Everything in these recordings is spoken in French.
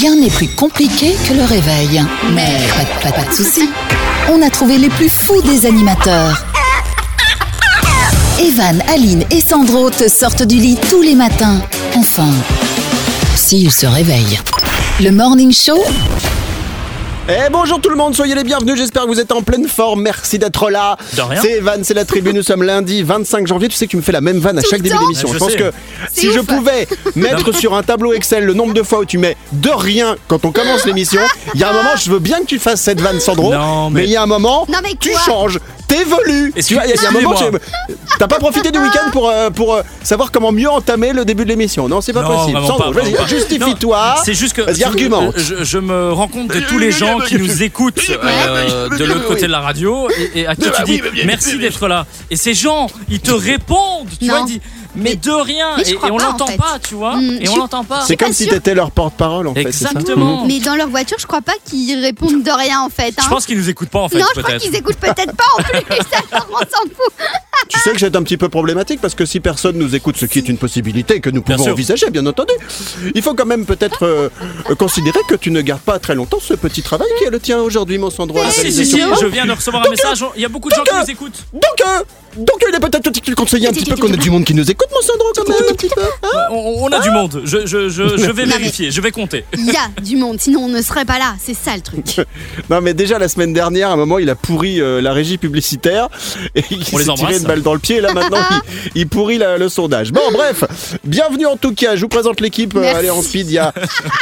Rien n'est plus compliqué que le réveil. Mais pas, de soucis. On a trouvé les plus fous des animateurs. Evan, Aline et Sandro te sortent du lit tous les matins. Enfin, s'ils se réveillent. Le Morning Show Eh bonjour tout le monde, soyez les bienvenus, j'espère que vous êtes en pleine forme, merci d'être là. De rien. C'est Evan, c'est la tribu, nous sommes lundi 25 janvier, tu sais que tu me fais la même vanne à Tout chaque le début temps d'émission. Je Je pense sais. que si je pouvais mettre sur un tableau Excel le nombre de fois où tu mets de rien quand on commence l'émission, il y a un moment, je veux bien que tu fasses cette vanne Sandro, Non, mais mais- il y a un moment, Non, mais tu quoi? changes. T'évolues Tu vois, il y a- il y a un moment, t'as pas profité du week-end pour, euh, pour euh, savoir comment mieux entamer le début de l'émission. Non, c'est pas Non, possible. vraiment Sandro, pas, vas-y, vraiment pas. justifie-toi. Non, C'est juste que Vas-y, argumente. Je, je me rends compte de tous les gens qui nous écoutent euh, de l'autre côté de la radio et, et à qui tu dis merci d'être là. Et ces gens, ils te répondent, tu Non. vois, ils disent mais de rien mais et, on en l'entend fait. pas, tu vois, Mm, et on l'entend pas. C'est pas comme si t'étais leur porte-parole en fait. Exactement. Mais dans leur voiture, je crois pas qu'ils répondent de rien en fait. hein. Je pense qu'ils nous écoutent pas en fait, non, je crois qu'ils écoutent peut-être pas en plus. Alors on s'en fout. Tu sais que c'est un petit peu problématique parce que si personne nous écoute, ce qui est une possibilité que nous pouvons envisager, bien entendu, il faut quand même peut-être euh, euh, considérer que tu ne gardes pas très longtemps ce petit travail qui est le tien aujourd'hui, mon Sandro. Ah, si, si, si, je viens de recevoir un message. Il y a beaucoup de gens qui nous écoutent. Donc, euh, donc il est peut-être que tu le conseiller un petit peu qu'on ait du monde qui nous écoute, mon Sandro, quand même, un petit peu. hein On, on a du monde. Je, je, je, je vais vérifier, je vais compter. Il y a du monde, sinon on ne serait pas là. C'est ça le truc. Non, mais déjà la semaine dernière, à un moment, il a pourri euh, la régie publicitaire et il On les s'est embrasse. tiré une balle dans le pied. Et là, maintenant, il, il pourrit la- le sondage. Bon, bref, bienvenue en tout cas. Je vous présente l'équipe. euh, allez, en speed, il y a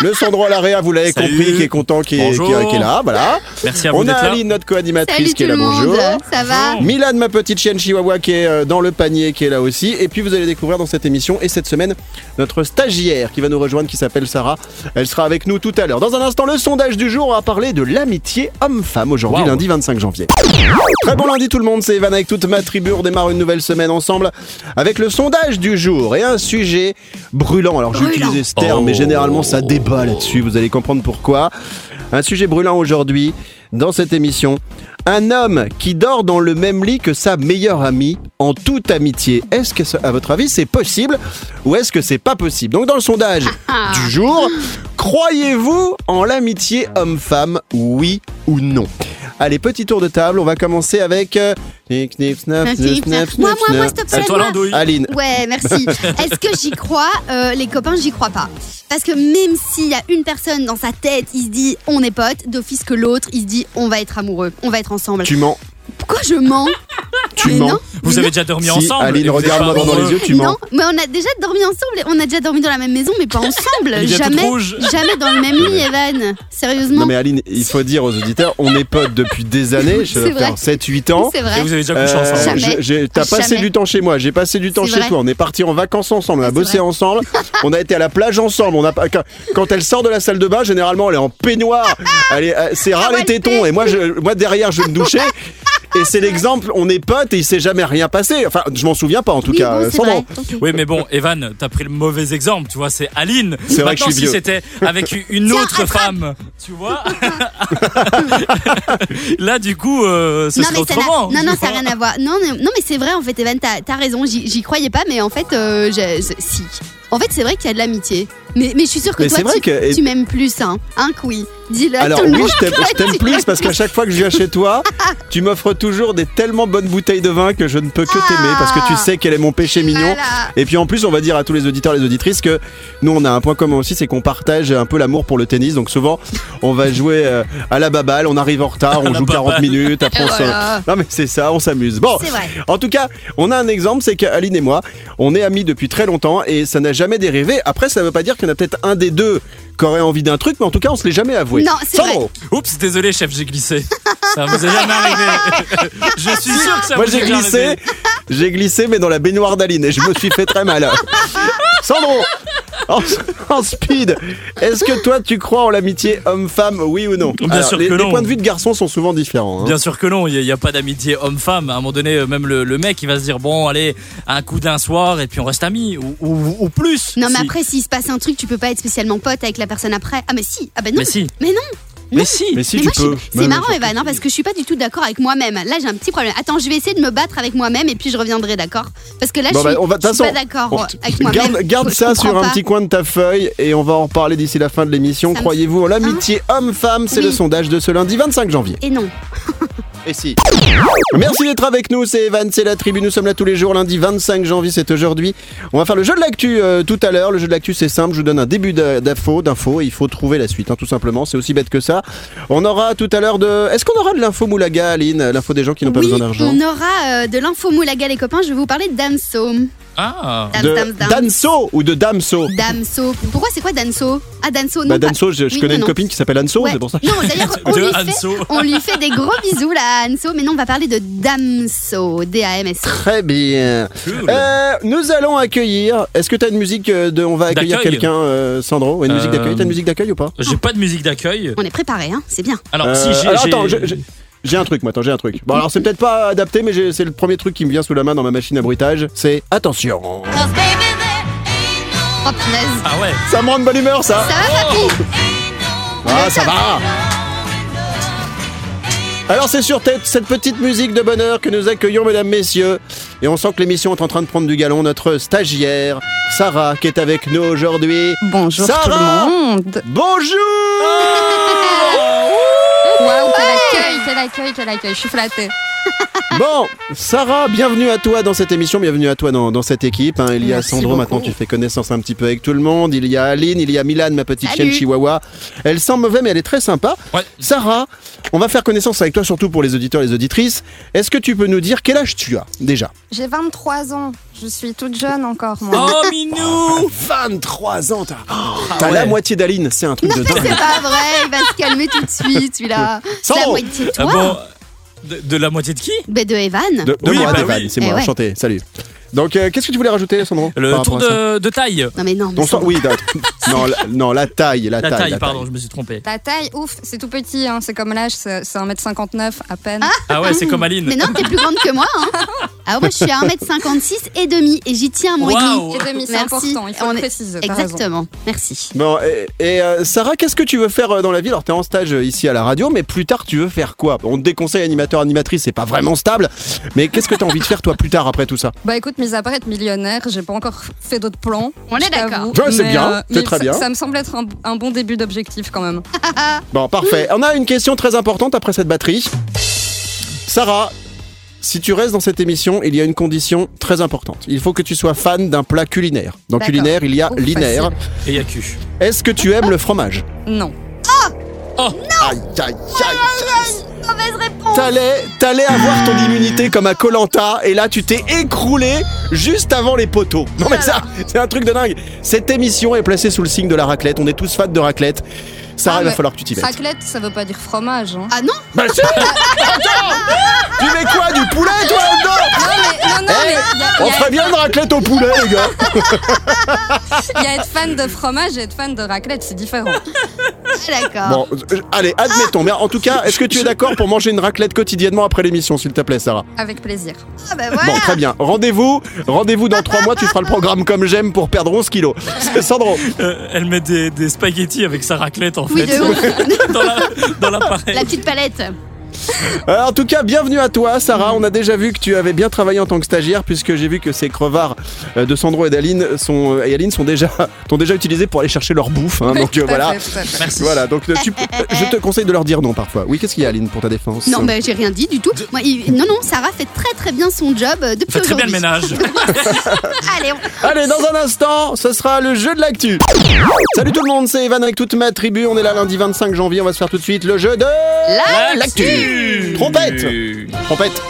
le Sandro Alaria, vous l'avez compris, qui est content, qui est, qui est- qui est là. Voilà. Merci à vous On a. Aline, notre co-animatrice, Salut qui est tout là. le monde. Bonjour. Ça va. Milan, ma petite chienne chihuahua qui est euh, dans le panier, qui est là aussi. Et puis vous allez découvrir dans cette émission et cette semaine notre stagiaire qui va nous rejoindre, qui s'appelle Sarah. Elle sera avec nous tout à l'heure. Dans un instant, le sondage du jour, on va parler de l'amitié homme-femme aujourd'hui, Wow. lundi 25 janvier. Très bon lundi tout le monde, c'est Evan avec toute ma tribu. On démarre une nouvelle semaine ensemble avec le sondage du jour et un sujet brûlant. Alors j'ai utilisé ce terme, mais généralement ça débat là-dessus. Vous allez comprendre pourquoi. Un sujet brûlant aujourd'hui dans cette émission. Un homme qui dort dans le même lit que sa meilleure amie en toute amitié. Est-ce que, à votre avis, c'est possible ou est-ce que c'est pas possible? Donc, dans le sondage du jour, croyez-vous en l'amitié homme-femme, oui ou non? Allez, petit tour de table. On va commencer avec. euh, Knip, knip, snap, snip, snap, Moi, snap, moi, moi, snap. stop, C'est toi l'andouille. Aline. Ouais, merci. Est-ce que j'y crois Euh, Les copains, j'y crois pas? Parce que même s'il y a une personne dans sa tête, il se dit on est potes, d'office que l'autre, il se dit on va être amoureux, on va être ensemble. Tu mens. Pourquoi je mens Tu Mais mens. non, Vous avez non. déjà dormi Si, ensemble. Aline, et regarde-moi dans les yeux, tu mens. Non, mais on a déjà dormi ensemble. On a déjà dormi dans la même maison, mais pas ensemble. Jamais, jamais dans le même lit, Evan. Sérieusement. Non, mais Aline, il faut dire aux auditeurs, on est potes depuis des années. Je C'est vais vrai. faire 7-8 ans. C'est Et vrai. vous avez déjà couché Euh, ensemble. J'ai- T'as passé Jamais. du temps chez moi, j'ai passé du temps chez vrai. toi. On est parti en vacances ensemble, on a bossé vrai. ensemble, on a été à la plage ensemble. On a quand, elle sort de la salle de bain, généralement elle est en peignoir, elle est, euh, c'est ras les tétons et moi, je, moi derrière je me douchais. Et c'est l'exemple, on est potes et il s'est jamais rien passé. Enfin, je m'en souviens pas en tout Oui, cas. bon, euh, vrai. Oui, mais bon, Evan, t'as pris le mauvais exemple, tu vois, c'est Aline. C'est vrai que je suis vieux. si c'était avec une Tiens, autre attrape. femme, tu vois, là, du coup, euh, ce non, serait autrement. non, non, ça n'a rien à voir. Non, non, mais c'est vrai, en fait, Evan, t'as as raison. J'y croyais pas, mais en fait, euh, je- je- si. En fait, c'est vrai qu'il y a de l'amitié. Mais, mais je suis sûre que Mais toi, tu, que- tu m'aimes plus, hein. Hein, que oui. Dis-le à Alors oui, monde. je t'aime, plus parce qu'à chaque fois que je viens chez toi, tu m'offres toujours des tellement bonnes bouteilles de vin que je ne peux que Ah. t'aimer parce que tu sais quel est mon péché mignon. Voilà. Et puis en plus, on va dire à tous les auditeurs et les auditrices que nous, on a un point commun aussi, c'est qu'on partage un peu l'amour pour le tennis. Donc souvent, on va jouer euh, à la baballe, on arrive en retard, on joue 40 baballe. minutes, après on. Voilà. Non mais c'est ça, on s'amuse. Bon, C'est vrai. en tout cas, on a un exemple, c'est qu'Aline et moi, on est amis depuis très longtemps et ça n'a jamais dérivé. Après, ça veut pas dire qu'il y en a peut-être un des deux qui aurait envie d'un truc, mais en tout cas, on se l'est jamais avoué. Non, c'est vrai. Sandro, Oups, désolé, chef, j'ai glissé. Ça vous est jamais arrivé. Je suis sûr que ça moi vous j'ai est glissé, arrivé. j'ai glissé, mais dans la baignoire d'Aline et je me suis fait très mal. Sandro, en, en speed, est-ce que toi tu crois en l'amitié homme-femme, oui ou non Bien sûr les, que les non. points de vue de garçons sont souvent différents. hein. Bien sûr que non, il n'y a, pas d'amitié homme-femme. À un moment donné, euh, même le, le mec, il va se dire bon, allez, un coup d'un soir et puis on reste amis ou, ou- ou plus. Non, mais Si. après, s'il se passe un truc, tu peux pas être spécialement pote avec la personne après. Ah, mais si. Ah, bah non. Mais si. Mais non. Mais si. Mais si Mais tu peux. C'est marrant, Evan, hein, parce que je suis pas du tout d'accord avec moi-même. Là, j'ai un petit problème. Attends, je vais essayer de me battre avec moi-même et puis je reviendrai, d'accord? Parce que là, Bon, je suis, bah, on va- je suis pas d'accord euh, avec moi-même. Garde, ça sur un petit coin de ta feuille et on va en reparler d'ici la fin de l'émission. Croyez-vous en l'amitié homme-femme? C'est le sondage de ce lundi 25 janvier. Et non. Et si. Merci d'être avec nous, c'est Evan, c'est la tribu. Nous sommes là tous les jours, lundi 25 janvier, c'est aujourd'hui. On va faire le jeu de l'actu euh, tout à l'heure. Le jeu de l'actu, c'est simple. Je vous donne un début d'info, d'info, et il faut trouver la suite, hein, tout simplement. C'est aussi bête que ça. On aura tout à l'heure de. Est-ce qu'on aura de l'info Moulaga, Aline? L'info des gens qui n'ont pas oui, besoin d'argent on aura euh, de l'info moulaga, les copains. Je vais vous parler de Damso. Ah. De. Danso ou de Damso Damso. Pourquoi c'est quoi Danso Ah, Danso, non. Bah, Danso, je, je Oui, connais non, une non. copine qui s'appelle Anso, Ouais. c'est pour ça. Non, d'ailleurs, on, De lui fait- on lui fait des gros bisous là à Anso, mais non, on va parler de Damso, D-A-M-S-O. Très bien. Cool. Euh, nous allons accueillir. Est-ce que tu as une musique euh, de. On va accueillir D'accueil. quelqu'un, euh, Sandro? Ouais, Une musique Euh, d'accueil? T'as une musique d'accueil ou pas? J'ai pas de musique d'accueil. On est préparé, hein, c'est bien. Alors, Euh, si j'ai. alors, j'ai- attends, je- je- j'ai un truc, moi, attends, j'ai un truc. Bon, alors c'est peut-être pas adapté, mais c'est le premier truc qui me vient sous la main dans ma machine à bruitage. C'est attention. Oh, punaise. Ah ouais. Ça me rend de bonne humeur, ça. Ça va, papy Ah, ça va. Alors c'est sur tête cette petite musique de bonheur que nous accueillons, mesdames, messieurs. Et on sent que l'émission est en train de prendre du galon. Notre stagiaire, Sarah, qui est avec nous aujourd'hui. Bonjour Sarah tout le monde. Bonjour Waouh, quel accueil, quel accueil, quel accueil. Je suis flattée. Bon, Sarah, bienvenue à toi dans cette émission, bienvenue à toi dans, dans cette équipe. hein. Il y a Merci Sandro, beaucoup. maintenant tu fais connaissance un petit peu avec tout le monde. Il y a Aline, il y a Milan, ma petite Salut. chienne chihuahua. Elle sent mauvais, mais elle est très sympa. Ouais. Sarah, on va faire connaissance avec toi, surtout pour les auditeurs et les auditrices. Est-ce que tu peux nous dire quel âge tu as déjà? J'ai 23 ans. Je suis toute jeune encore, moi. Oh, Minou 23 ans, t'as t'as ouais. la moitié d'Aline, c'est un truc de C'est dingue. pas vrai, il va se calmer tout de suite, celui-là. La moitié de Ah toi. bon. De, de la moitié de qui? Ben, de Evan. De, de Oui, moi, bah d'Evan, oui. c'est Eh moi, ouais. enchanté, salut. Donc, euh, qu'est-ce que tu voulais rajouter, Sandro Le par tour rapport à ça de, de taille. Non, mais non. mais oui, non, la, non, la taille, la, La taille, la pardon, taille. je me suis trompé. Ta taille, ouf, c'est tout petit. Hein. C'est comme l'âge, c'est c'est 1m59 à peine. Ah ouais, c'est comme Aline. Mais non, t'es plus grande que moi. Hein. Ah, moi, je suis à 1m56 et demi et j'y tiens à mon. Waouh. Et demi, c'est Merci. important, il faut On le est- préciser. t'as raison. Exactement. Merci. Bon, et, et, euh, Sarah, qu'est-ce que tu veux faire euh, dans la vie? Alors, t'es en stage euh, ici à la radio, mais plus tard, tu veux faire quoi? On te déconseille animateur, animatrice, c'est pas vraiment stable. Mais qu'est-ce que t'as envie de faire, toi, plus tard, après tout ça? Bah écoute, mis à part être millionnaire, j'ai pas encore fait d'autres plans. On est d'accord. Ouais, c'est bien, c'est mais très bien. Ça me semble être un, un bon début d'objectif quand même. Bon, parfait. On a une question très importante après cette batterie. Sarah, si tu restes dans cette émission, il y a une condition très importante. Il faut que tu sois fan d'un plat culinaire. Dans culinaire, il y a Ouf, l'inaire. facile. Et Yaku. Est-ce que tu aimes le fromage? Non. Aïe, aïe, aïe, aïe. Mauvaise réponse. T'allais, t'allais avoir ton immunité comme à Colanta et là tu t'es écroulé juste avant les poteaux. Non mais ça, c'est un truc de dingue. Cette émission est placée sous le signe de la raclette. On est tous fans de raclette. Sarah, Ah, il va falloir que tu t'y mettes. Raclette, ça veut pas dire fromage. Hein. Ah non Bah si Attends Tu mets quoi Du poulet toi là-dedans Non, mais, non, non, Eh, mais il y a- On il y a- ferait bien une raclette au poulet les gars il y a être fan de fromage et être fan de raclette, c'est différent. Ah, D'accord. Bon, euh, allez, admettons. Mais en tout cas, est-ce que tu es d'accord pour manger une raclette quotidiennement après l'émission, s'il te plaît, Sarah? Avec plaisir. Ah, bah voilà. Bon, très bien. Rendez-vous, rendez-vous dans trois mois. Tu feras le programme comme j'aime pour perdre 11 kilos. C'est Sandro. Euh, elle met des, des spaghettis avec sa raclette en Oui, fait. de ouf. dans la- dans l'appareil. La petite palette. Euh, en tout cas, bienvenue à toi, Sarah. On a déjà vu que tu avais bien travaillé en tant que stagiaire, puisque j'ai vu que ces crevards euh, de Sandro et d'Aline sont, euh, et Aline sont déjà, t'ont déjà utilisés pour aller chercher leur bouffe. hein. donc voilà. Merci. Voilà, donc tu, je te conseille de leur dire non parfois. Oui, qu'est-ce qu'il y a, Aline, pour ta défense? Non, mais j'ai rien dit du tout. Moi, il- Non, non, Sarah fait très très bien son job euh, depuis Fait très bien le ménage. Allez, on- Allez, dans un instant, ce sera le jeu de l'actu. Salut tout le monde, c'est Evan avec toute ma tribu. On est là lundi 25 janvier. On va se faire tout de suite le jeu de l'actu. Trompette. Trompette.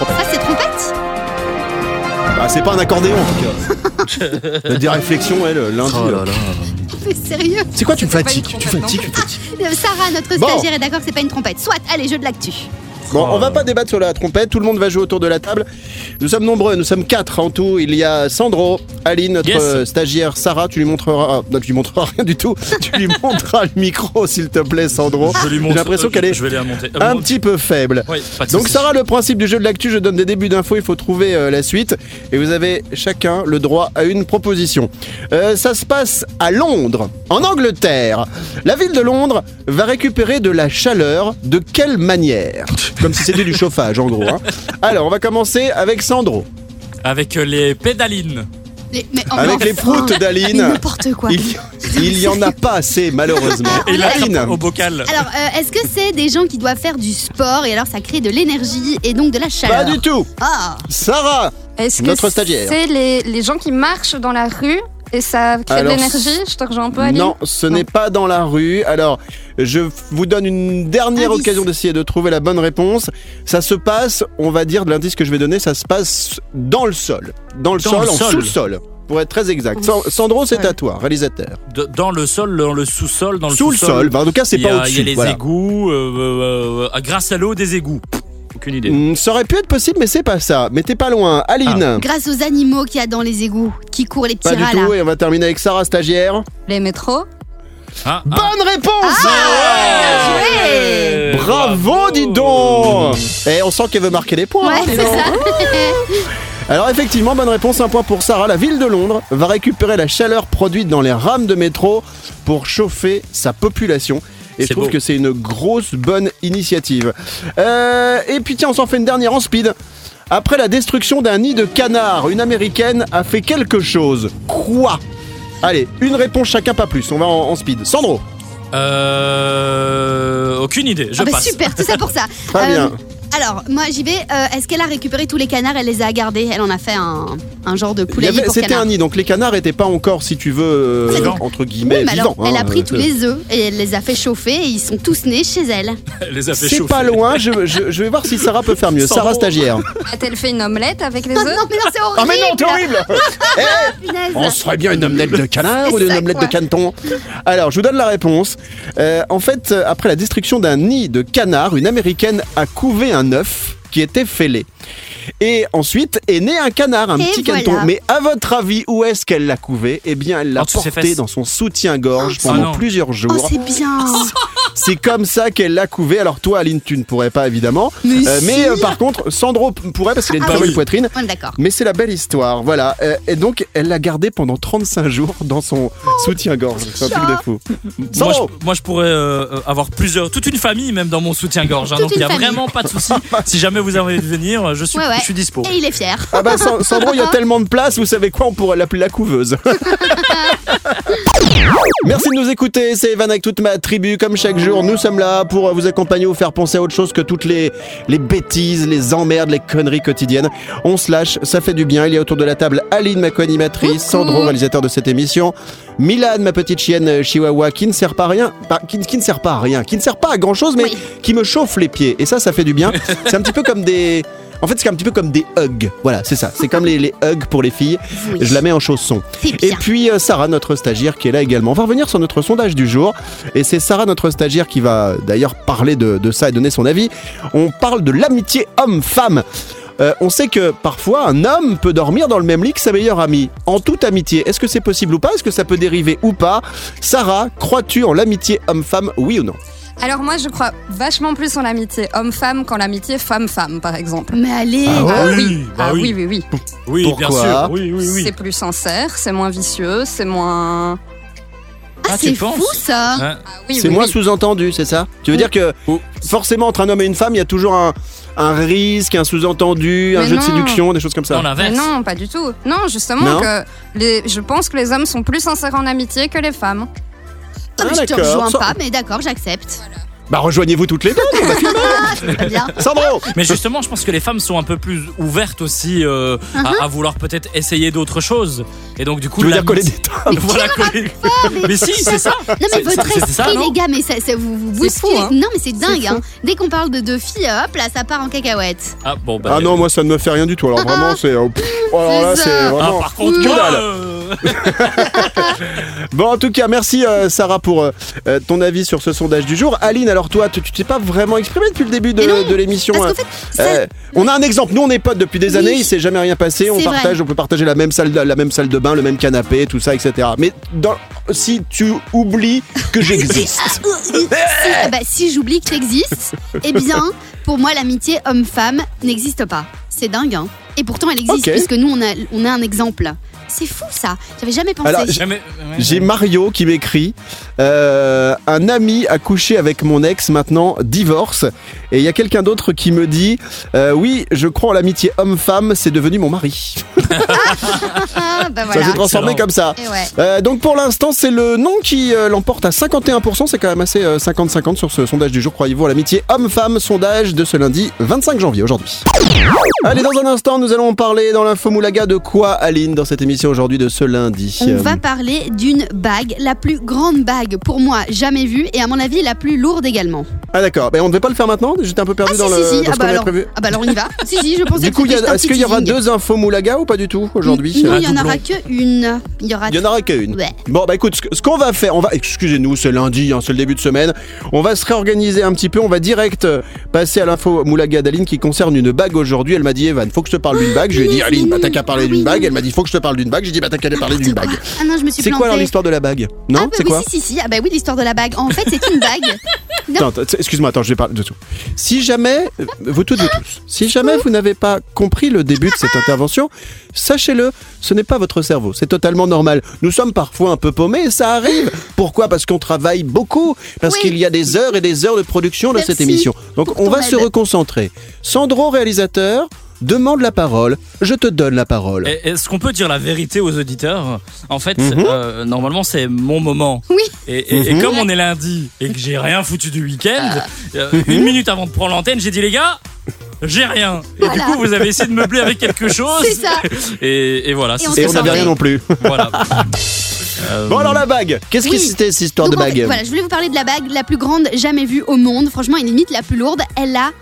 ça c'est trompette Bah, c'est pas un accordéon en tout cas. Des réflexions, elle, lundi. Oh là. Mais sérieux C'est quoi, tu me fatigues Tu trompette, fatigues, non tu fatigues. Sarah, notre Bon. stagiaire, est d'accord que c'est pas une trompette. Soit, allez, jeu de l'actu. Bon, on va pas débattre sur la trompette, tout le monde va jouer autour de la table. Nous sommes nombreux, nous sommes quatre en tout. Il y a Sandro, Aline, notre Yes. euh, stagiaire, Sarah, tu lui montreras. Non, tu lui montreras rien du tout. tu lui montreras le micro, s'il te plaît, Sandro. J'ai l'impression euh, qu'elle est Je vais. Euh, un petit peu faible. Oui, Donc. Sarah, le principe du jeu de l'actu, je donne des débuts d'infos, il faut trouver euh, la suite et vous avez chacun le droit à une proposition. Euh, ça se passe à Londres, en Angleterre. La ville de Londres va récupérer de la chaleur de quelle manière? Comme si c'était du chauffage en gros. hein. Alors on va commencer avec Sandro. Avec euh, les pédalines. Les- mais- oh, Avec les proutes mais d'Aline. N'importe quoi. Il, il y en a pas assez malheureusement. Et la Aline. au bocal. Alors, euh, est-ce que c'est des gens qui doivent faire du sport et alors ça crée de l'énergie et donc de la chaleur? Pas du tout. Ah, Sarah. Est-ce que Notre stagiaire. c'est les, les gens qui marchent dans la rue et ça crée Alors, de l'énergie Je te rejoins un peu, Non, ce n'est pas dans la rue. Alors, je vous donne une dernière Indice. occasion d'essayer de trouver la bonne réponse. Ça se passe, on va dire, de l'indice que je vais donner, ça se passe dans le sol. Dans le Dans sol, le en sol. sous-sol. Pour être très exact. San- Sandro, c'est à toi, réalisateur. De- dans le sol, dans le sous-sol, dans le Sous le sous-sol. sol. Enfin, en tout cas, c'est pas Il y a au-dessus. les voilà. égouts, euh, euh, euh, grâce à l'eau des égouts. Aucune idée. Hmm, Ça aurait pu être possible, mais c'est pas ça. Mais t'es pas loin. Aline. grâce aux animaux qu'il y a dans les égouts qui courent les petits Pas du rats tout. là. Et on va terminer avec Sarah, stagiaire. Les métros Ah, ah. Bonne réponse Ah, Ouais. Bravo, dis donc Et on sent qu'elle veut marquer des points. Ouais, hein, dis c'est donc. ça. Alors effectivement, bonne réponse, un point pour Sarah. La ville de Londres va récupérer la chaleur produite dans les rames de métro pour chauffer sa population. Et je trouve beau. que c'est une grosse bonne initiative. Euh, et puis tiens, on s'en fait une dernière en speed. Après la destruction d'un nid de canard, une américaine a fait quelque chose. Quoi? Allez, une réponse chacun, pas plus. On va en, en speed. Sandro, Euh, aucune idée. Je Ah bah passe. super, tout ça pour ça. très bien. Alors, moi j'y vais. Euh, Est-ce qu'elle a récupéré tous les canards? Elle les a gardés Elle en a fait un, un genre de pour C'était un nid, donc les canards n'étaient pas encore, si tu veux, euh, C'est entre Oui, guillemets, mais alors, vivants. elle hein. a pris tous les œufs et elle les a fait chauffer et ils sont tous nés chez elle. Elle les a fait C'est chauffer. pas loin, je, je- je vais voir si Sarah peut faire mieux. Sarah stagiaire. A-t-elle fait une omelette avec les Oh œufs? non, mais non, c'est horrible Ah mais non, t'es horrible punaise. On se ferait bien une omelette de canard ou C'est une ça, omelette quoi. de caneton Alors, je vous donne la réponse. Euh, en fait, après la destruction d'un nid de canard, une américaine a couvé un œuf qui était fêlé. Et ensuite est né un canard, un Et petit voilà. caneton. Mais à votre avis, où est-ce qu'elle l'a couvé? Eh bien, elle l'a ses porté fesses. dans son soutien-gorge Ah pendant non. plusieurs Oh, jours. c'est bien. C'est comme ça qu'elle l'a couvé. Alors toi, Aline, tu ne pourrais pas évidemment. Mais Euh, si. mais euh, par contre, Sandro pourrait parce qu'il a une Ah très oui. belle poitrine. D'accord. Mais c'est la belle histoire, voilà. Euh, et donc, elle l'a gardé pendant 35 jours dans son soutien-gorge. C'est un truc de fou. Moi je, moi, je pourrais avoir plusieurs, toute une famille même dans mon soutien-gorge. hein, donc il n'y a famille. vraiment pas de souci. si jamais vous avez envie de venir, je suis, Ouais, ouais. je suis dispo. Et il est fier. Ah bah Sa- Sandro, il y a tellement de place, vous savez quoi, on pourrait l'appeler la couveuse. Merci de nous écouter, c'est Evan avec toute ma tribu. Comme chaque jour, nous sommes là pour vous accompagner, vous faire penser à autre chose que toutes les, les bêtises, les emmerdes, les conneries quotidiennes. On se lâche, ça fait du bien. Il y a autour de la table Aline, ma co-animatrice, Sandro, réalisateur de cette émission, Milan, ma petite chienne chihuahua, qui ne sert pas à rien, qui, qui ne sert pas à rien, qui ne sert pas à grand chose, mais Oui. qui me chauffe les pieds. Et ça, ça fait du bien. C'est un petit peu comme des. En fait, c'est un petit peu comme des hugs. Voilà, c'est ça. C'est comme les, les hugs pour les filles. Oui. Je la mets en chaussons. C'est Et puis euh, Sarah, notre stagiaire, qui est là également. On va revenir sur notre sondage du jour. Et c'est Sarah, notre stagiaire, qui va d'ailleurs parler de, de ça et donner son avis. On parle de l'amitié homme-femme. Euh, on sait que parfois un homme peut dormir dans le même lit que sa meilleure amie. En toute amitié, est-ce que c'est possible ou pas? Est-ce que ça peut dériver ou pas? Sarah, crois-tu en l'amitié homme-femme, oui ou non? Alors moi, je crois vachement plus en l'amitié homme-femme qu'en l'amitié femme-femme, par exemple. Mais allez. Ah Ah oui, oui, bah ah oui. oui, oui, oui. Oui, bien Pourquoi sûr. Oui, oui, oui. C'est plus sincère, c'est moins vicieux, c'est moins... Ah, Ah, c'est fou ça. Hein Ah oui, C'est oui, moins oui. sous-entendu, c'est ça Tu veux dire que Oh. forcément entre un homme et une femme, il y a toujours un, un risque, un sous-entendu, un Mais jeu de non. séduction, des choses comme ça Non, non, pas du tout. Non, justement, Non que les, je pense que les hommes sont plus sincères en amitié que les femmes. Ah, mais Ah, je te rejoins pas, mais d'accord, j'accepte. Bah rejoignez-vous toutes les deux, on va filmer. Très bien. Sandro Mais justement, je pense que les femmes sont un peu plus ouvertes aussi euh, à, à vouloir peut-être essayer d'autres choses. Et donc, du coup, Tu veux la- dire coller des Voilà, coller- Mais si, c'est ça. Non mais C'est- votre ça, esprit non les gars, mais ça, ça- vous vous bousculez. hein. Non mais c'est dingue. Hein. Dès qu'on parle de deux filles, hop là, ça part en cacahuète. Ah bon, bah, Ah non, moi ça ne me fait rien du tout. Alors vraiment, c'est. euh, oh, alors là, C'est c'est ça. Ah, vraiment. par contre, que dalle. Bon, en tout cas, merci euh, Sarah pour euh, euh, ton avis sur ce sondage du jour. Aline, alors toi, tu tu t'es pas vraiment exprimée depuis le début de, Mais non, de l'émission. parce hein. qu'en fait, ça- on a un exemple. Nous, on est potes depuis des Oui. années. Il s'est jamais rien passé. On C'est partage, on peut partager la même salle, de, la même salle de bain, le même canapé, tout ça, etc. Mais dans, si tu oublies que j'existe, si, eh ben, si j'oublie que tu existes, eh bien, pour moi, l'amitié homme-femme n'existe pas. C'est dingue, hein. Et pourtant, elle existe, Ok. puisque nous, on a, on a un exemple. C'est fou, ça. J'avais jamais pensé. Alors, Jamais- ouais, j'ai ouais. Mario qui m'écrit euh, un ami a couché avec mon ex, maintenant divorce. Et il y a quelqu'un d'autre qui me dit euh, oui, je crois en l'amitié homme-femme, c'est devenu mon mari. Ah, bah Ça voilà. s'est transformé Excellent. comme ça. Et ouais. Euh, donc pour l'instant, c'est le nom qui euh, l'emporte à 51%. C'est quand même assez euh, 50-50 sur ce sondage du jour. Croyez-vous à l'amitié homme-femme? Sondage de ce lundi 25 janvier aujourd'hui. Allez, dans un instant, nous allons parler dans l'info Moulaga de quoi, Aline, dans cette émission? Aujourd'hui de ce lundi On va parler d'une bague, la plus grande bague pour moi jamais vue et à mon avis la plus lourde également. Ah d'accord, mais on ne devait pas le faire maintenant? J'étais un peu perdu Ah dans si le si ah bah alors, prévu. ah bah alors on y va. si si, je pensais Du coup, est-ce qu'il y aura deux infos Moulaga ou pas du tout aujourd'hui? Non, il y en aura doublon. que une. Il y aura. Il y en aura qu'une. Ouais. Bon, bah écoute, ce qu'on va faire, on va, excusez-nous, c'est lundi, hein, c'est le début de semaine. On va se réorganiser un petit peu. On va direct euh, passer à l'info Moulaga d'Aline qui concerne une bague aujourd'hui. Elle m'a dit, Evan, faut que je te parle d'une bague. Je lui ai dit, Aline, bah t'as qu'à parler d'une bague. Elle m'a dit, faut que je te parle d'une bague. J'ai dit, bah t'as qu'à parler d'une bague. Ah non, je me suis C'est quoi alors l'histoire de la bague Non, ah bah c'est oui, quoi si, si, si. Ah bah oui, l'histoire de la bague. En fait, c'est une bague. Attends, attends, excuse-moi, attends, je vais parler de tout. Si jamais, euh, vous toutes, vous tous, si jamais vous n'avez pas compris le début de cette intervention, sachez-le, ce n'est pas votre cerveau, c'est totalement normal. Nous sommes parfois un peu paumés, et ça arrive. Pourquoi? Parce qu'on travaille beaucoup, parce Oui. qu'il y a des heures et des heures de production de Merci cette émission. Donc pour on ton va se reconcentrer. Sandro, réalisateur, demande la parole, je te donne la parole. Est-ce qu'on peut dire la vérité aux auditeurs? En fait, Mhm. euh, normalement, c'est mon moment. Oui. Et, et- et Mhm. comme on est lundi et que j'ai rien foutu du week-end, euh, Mhm. une minute avant de prendre l'antenne, j'ai dit les gars, j'ai rien. Et Voilà. du coup, vous avez essayé de meubler avec quelque chose. C'est ça. Et, et voilà. Et c'est on que n'avait rien non plus. Voilà. Euh, Bon alors la bague, qu'est-ce que Oui. c'était cette histoire Donc, de en fait, bague? voilà, je voulais vous parler de la bague la plus grande jamais vue au monde. Franchement, elle est limite la plus lourde. Elle a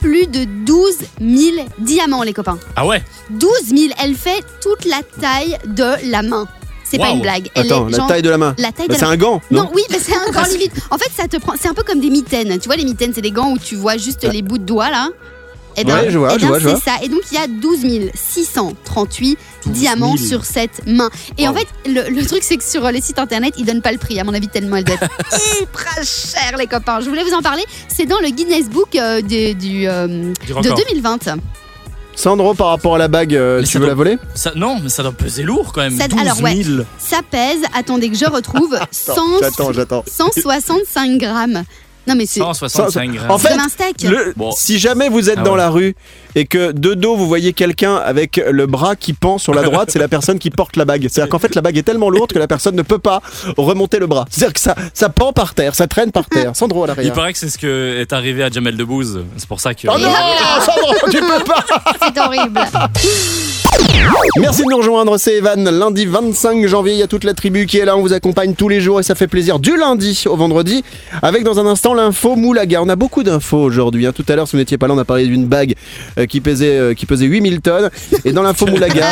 plus de 12 000 diamants, les copains. Ah ouais 12 000. Elle fait toute la taille de la main. C'est pas une blague. Elle Attends, est la taille de la main. la taille Bah, de c'est la un gant, non, Non, oui, mais c'est un gant limite. En fait, ça te prend. C'est un peu comme des mitaines. Tu vois, les mitaines, c'est des gants où tu vois juste les bouts de doigts là. Et Ouais, je vois, eh je vois, je c'est ça. Et donc, il y a 12 638 diamants 000. sur cette main. Et en fait, le, le truc, c'est que sur les sites internet, ils donnent pas le prix. À mon avis, tellement elle doit être hyper chère, les copains. Je voulais vous en parler. C'est dans le Guinness Book euh, du, euh, Du de record. 2020. Sandro, par rapport à la bague, euh, Mais tu veux doit- la voler? Ça- non, mais ça doit peser lourd quand même. Ça- 12 alors, ouais. 000. Ça pèse, attendez que je retrouve, 100 J'attends, j'attends. 165 grammes. Non, mais c'est 165 grammes. En fait, un steak. Le- Bon. Si jamais vous êtes Ah dans ouais. la rue et que de dos vous voyez quelqu'un avec le bras qui pend sur la droite, c'est la personne qui porte la bague. C'est-à-dire qu'en fait la bague est tellement lourde que la personne ne peut pas remonter le bras. C'est-à-dire que ça, ça pend par terre, ça traîne par terre. Sandro à Il l'arrière. paraît que c'est ce que est arrivé à Jamel Debbouze. C'est pour ça que. Oh non, Sandro, tu peux pas. C'est horrible. Merci de nous rejoindre, c'est Evan. Lundi 25 janvier, il y a toute la tribu qui est là. On vous accompagne tous les jours et ça fait plaisir du lundi au vendredi. Avec dans un instant l'info Moulaga. On a beaucoup d'infos aujourd'hui. hein. Tout à l'heure, si vous n'étiez pas là, on a parlé d'une bague euh, qui pesait euh, qui pesait 8000 tonnes. Et dans l'info Moulaga,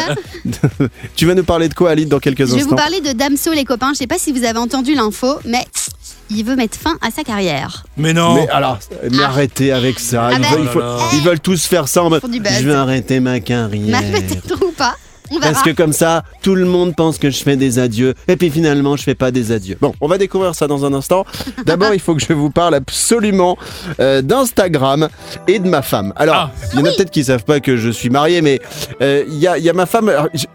tu vas nous parler de quoi, Aline, dans quelques Je vais vous instants parler de Damso, les copains. Je sais pas si vous avez entendu l'info, mais il veut mettre fin à sa carrière. Mais non Mais alors, mais Ah. arrêtez avec ça. Ah Ils, bah. veulent, il faut- Oh là là. ils veulent tous faire ça en mode Pour du buzz. Je vais arrêter ma carrière. Mais peut-être ou pas. On. Parce que comme ça, tout le monde pense que je fais des adieux. Et puis finalement, je fais pas des adieux. Bon, on va découvrir ça dans un instant. D'abord, il faut que je vous parle absolument euh, d'Instagram et de ma femme. Alors, Ah. il y en a peut-être qui savent pas que je suis marié, mais euh, il y, a, il y a ma femme. alors, je,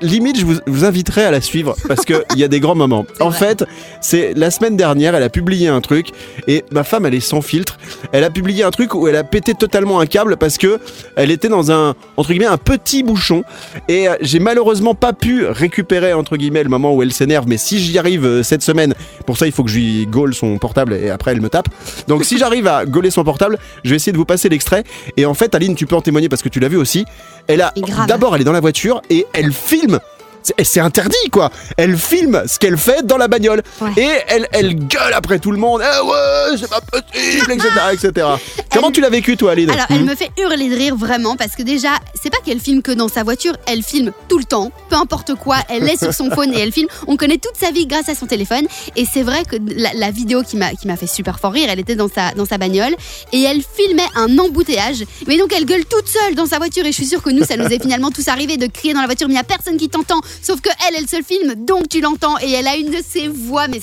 limite, je vous, vous inviterai à la suivre parce qu'il y a des grands moments. En vrai. fait, c'est la semaine dernière, elle a publié un truc et ma femme, elle est sans filtre. Elle a publié un truc où elle a pété totalement un câble parce que elle était dans un entre guillemets un petit bouchon et j'ai malheureusement pas pu récupérer entre guillemets le moment où elle s'énerve. Mais si j'y arrive euh, cette semaine, pour ça il faut que je lui gaule son portable et après elle me tape. Donc si j'arrive à gauler son portable, je vais essayer de vous passer l'extrait. Et en fait, Aline, tu peux en témoigner parce que tu l'as vu aussi. Elle a d'abord elle est dans la voiture et elle filme c'est c'est interdit quoi. Elle filme ce qu'elle fait dans la bagnole Ouais. et elle, elle gueule après tout le monde. Ah ouais, c'est pas possible, etc., etc. Comment tu l'as vécu toi, Aline Alors, elle me fait hurler de rire vraiment parce que déjà, c'est pas qu'elle filme que dans sa voiture, elle filme tout le temps, peu importe quoi, elle est sur son phone et elle filme. On connaît toute sa vie grâce à son téléphone. Et c'est vrai que la, la vidéo qui m'a qui m'a fait super fort rire, elle était dans sa dans sa bagnole et elle filmait un embouteillage. Mais donc elle gueule toute seule dans sa voiture et je suis sûre que nous, ça nous est finalement tous arrivé de crier dans la voiture, mais il y a personne qui t'entend, sauf que elle, elle se filme, donc tu l'entends et elle a une de ses voix. Mais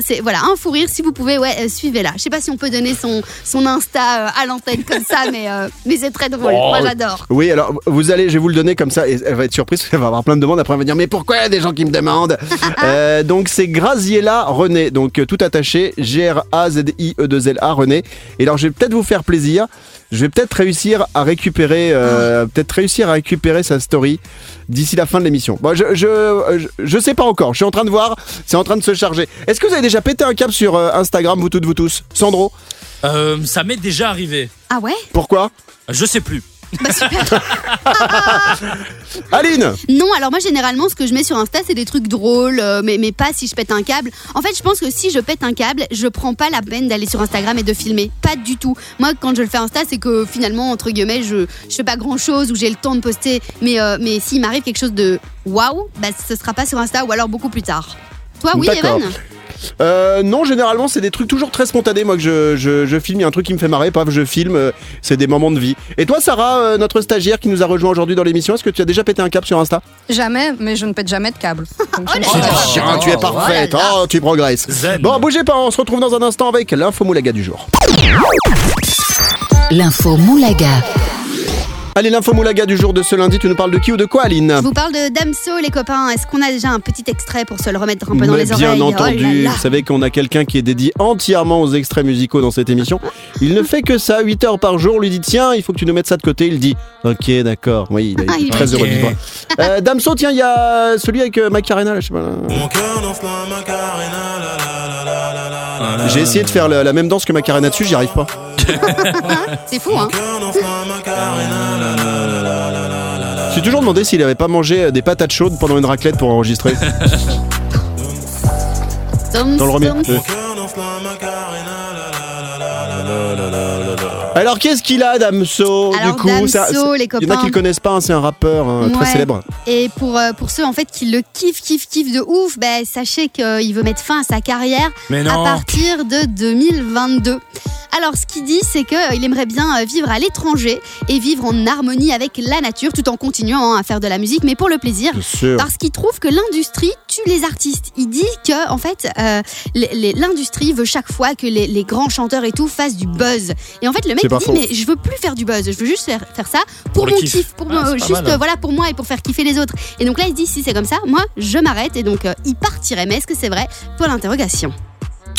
c'est voilà un fou rire. Si vous pouvez, ouais, euh, suivez-la. Je sais pas si on peut donner son son Insta euh, à l'antenne comme ça, mais euh, mais c'est très drôle. Oh, Moi, j'adore. Oui, alors vous allez, je vais vous le donner comme ça et elle va être surprise, elle va avoir plein de demandes. Après, elle va dire Mais pourquoi il y a des gens qui me demandent Donc, c'est Graziella René, donc tout attaché, G-R-A-Z-I-E-2-L-A René. Et alors, je vais peut-être vous faire plaisir. Je vais peut-être réussir à récupérer, euh, peut-être réussir à récupérer sa story d'ici la fin de l'émission. Bon, je, je, je, je sais pas encore. Je suis en train de voir. C'est en train de se charger. Est-ce que vous avez déjà pété un cap sur euh, Instagram, vous toutes, vous tous? Sandro? Euh, ça m'est déjà arrivé. Ah ouais? Pourquoi? Je sais plus. Bah super. Aline Non, alors moi généralement ce que je mets sur Insta c'est des trucs drôles, euh, mais, mais pas si je pète un câble. En fait je pense que si je pète un câble, je prends pas la peine d'aller sur Instagram et de filmer. Pas du tout. Moi quand je le fais Insta c'est que finalement entre guillemets je, je fais pas grand chose ou j'ai le temps de poster. Mais, euh, mais s'il m'arrive quelque chose de waouh, bah ce sera pas sur Insta ou alors beaucoup plus tard. Toi oui. Evan? Euh, non, généralement, c'est des trucs toujours très spontanés. Moi, que je, je, je filme, il y a un truc qui me fait marrer, paf, je filme. euh, c'est des moments de vie. Et toi, Sarah, euh, notre stagiaire qui nous a rejoint aujourd'hui dans l'émission, est-ce que tu as déjà pété un cap sur Insta? Jamais, mais je ne pète jamais de câble. Donc, je Oh. Tiens, tu es parfaite. Oh, tu progresses. Zen. Bon, bougez pas, on se retrouve dans un instant avec l'info moulaga du jour. L'info Moulaga. Allez, l'info moulaga du jour de ce lundi, tu nous parles de qui ou de quoi, Aline Je vous parle de Damso les copains. Est-ce qu'on a déjà un petit extrait pour se le remettre un peu dans Mais les bien oreilles? Oh là entendu, là. vous savez qu'on a quelqu'un qui est dédié entièrement aux extraits musicaux dans cette émission. Il ne fait que ça, 8 heures par jour. On lui dit tiens, il faut que tu nous mettes ça de côté. Il dit ok, d'accord. Oui, il est Ah, il est très heureux de vivre. Euh, Damso, tiens, il y a celui avec euh, Macarena, là, je sais pas. là. Mon cœur danse la Macarena, la la ah J'ai essayé de faire la, même danse que Macarena dessus, j'y arrive pas. C'est fou, hein Je suis toujours demandé s'il avait pas mangé euh, des patates chaudes pendant une raclette pour enregistrer. Dans le remix. Alors qu'est-ce qu'il a, Damso Alors, Du coup, Damso, il y en a qui le connaissent pas, hein, c'est un rappeur hein, très Ouais. célèbre. Et pour, euh, pour ceux en fait qui le kiffent, kiffent, kiffent de ouf, bah, sachez qu'il veut mettre fin à sa carrière Mais à non. partir de 2022. Alors ce qu'il dit, c'est qu'il aimerait bien euh, vivre à l'étranger et vivre en harmonie avec la nature tout en continuant hein, à faire de la musique, mais pour le plaisir. Parce qu'il trouve que l'industrie tue les artistes. Il dit que en fait, euh, l'industrie veut chaque fois que les, les grands chanteurs et tout fassent du buzz. Et en fait, le mec dit faux. mais je veux plus faire du buzz, je veux juste faire, faire ça pour, mon kiff. kiff, pour Ah, me- juste mal. euh, voilà pour moi et pour faire kiffer les autres. Et donc là, il dit si c'est comme ça, moi je m'arrête et donc euh, il partirait. Mais est-ce que c'est vrai? Pour l'interrogation.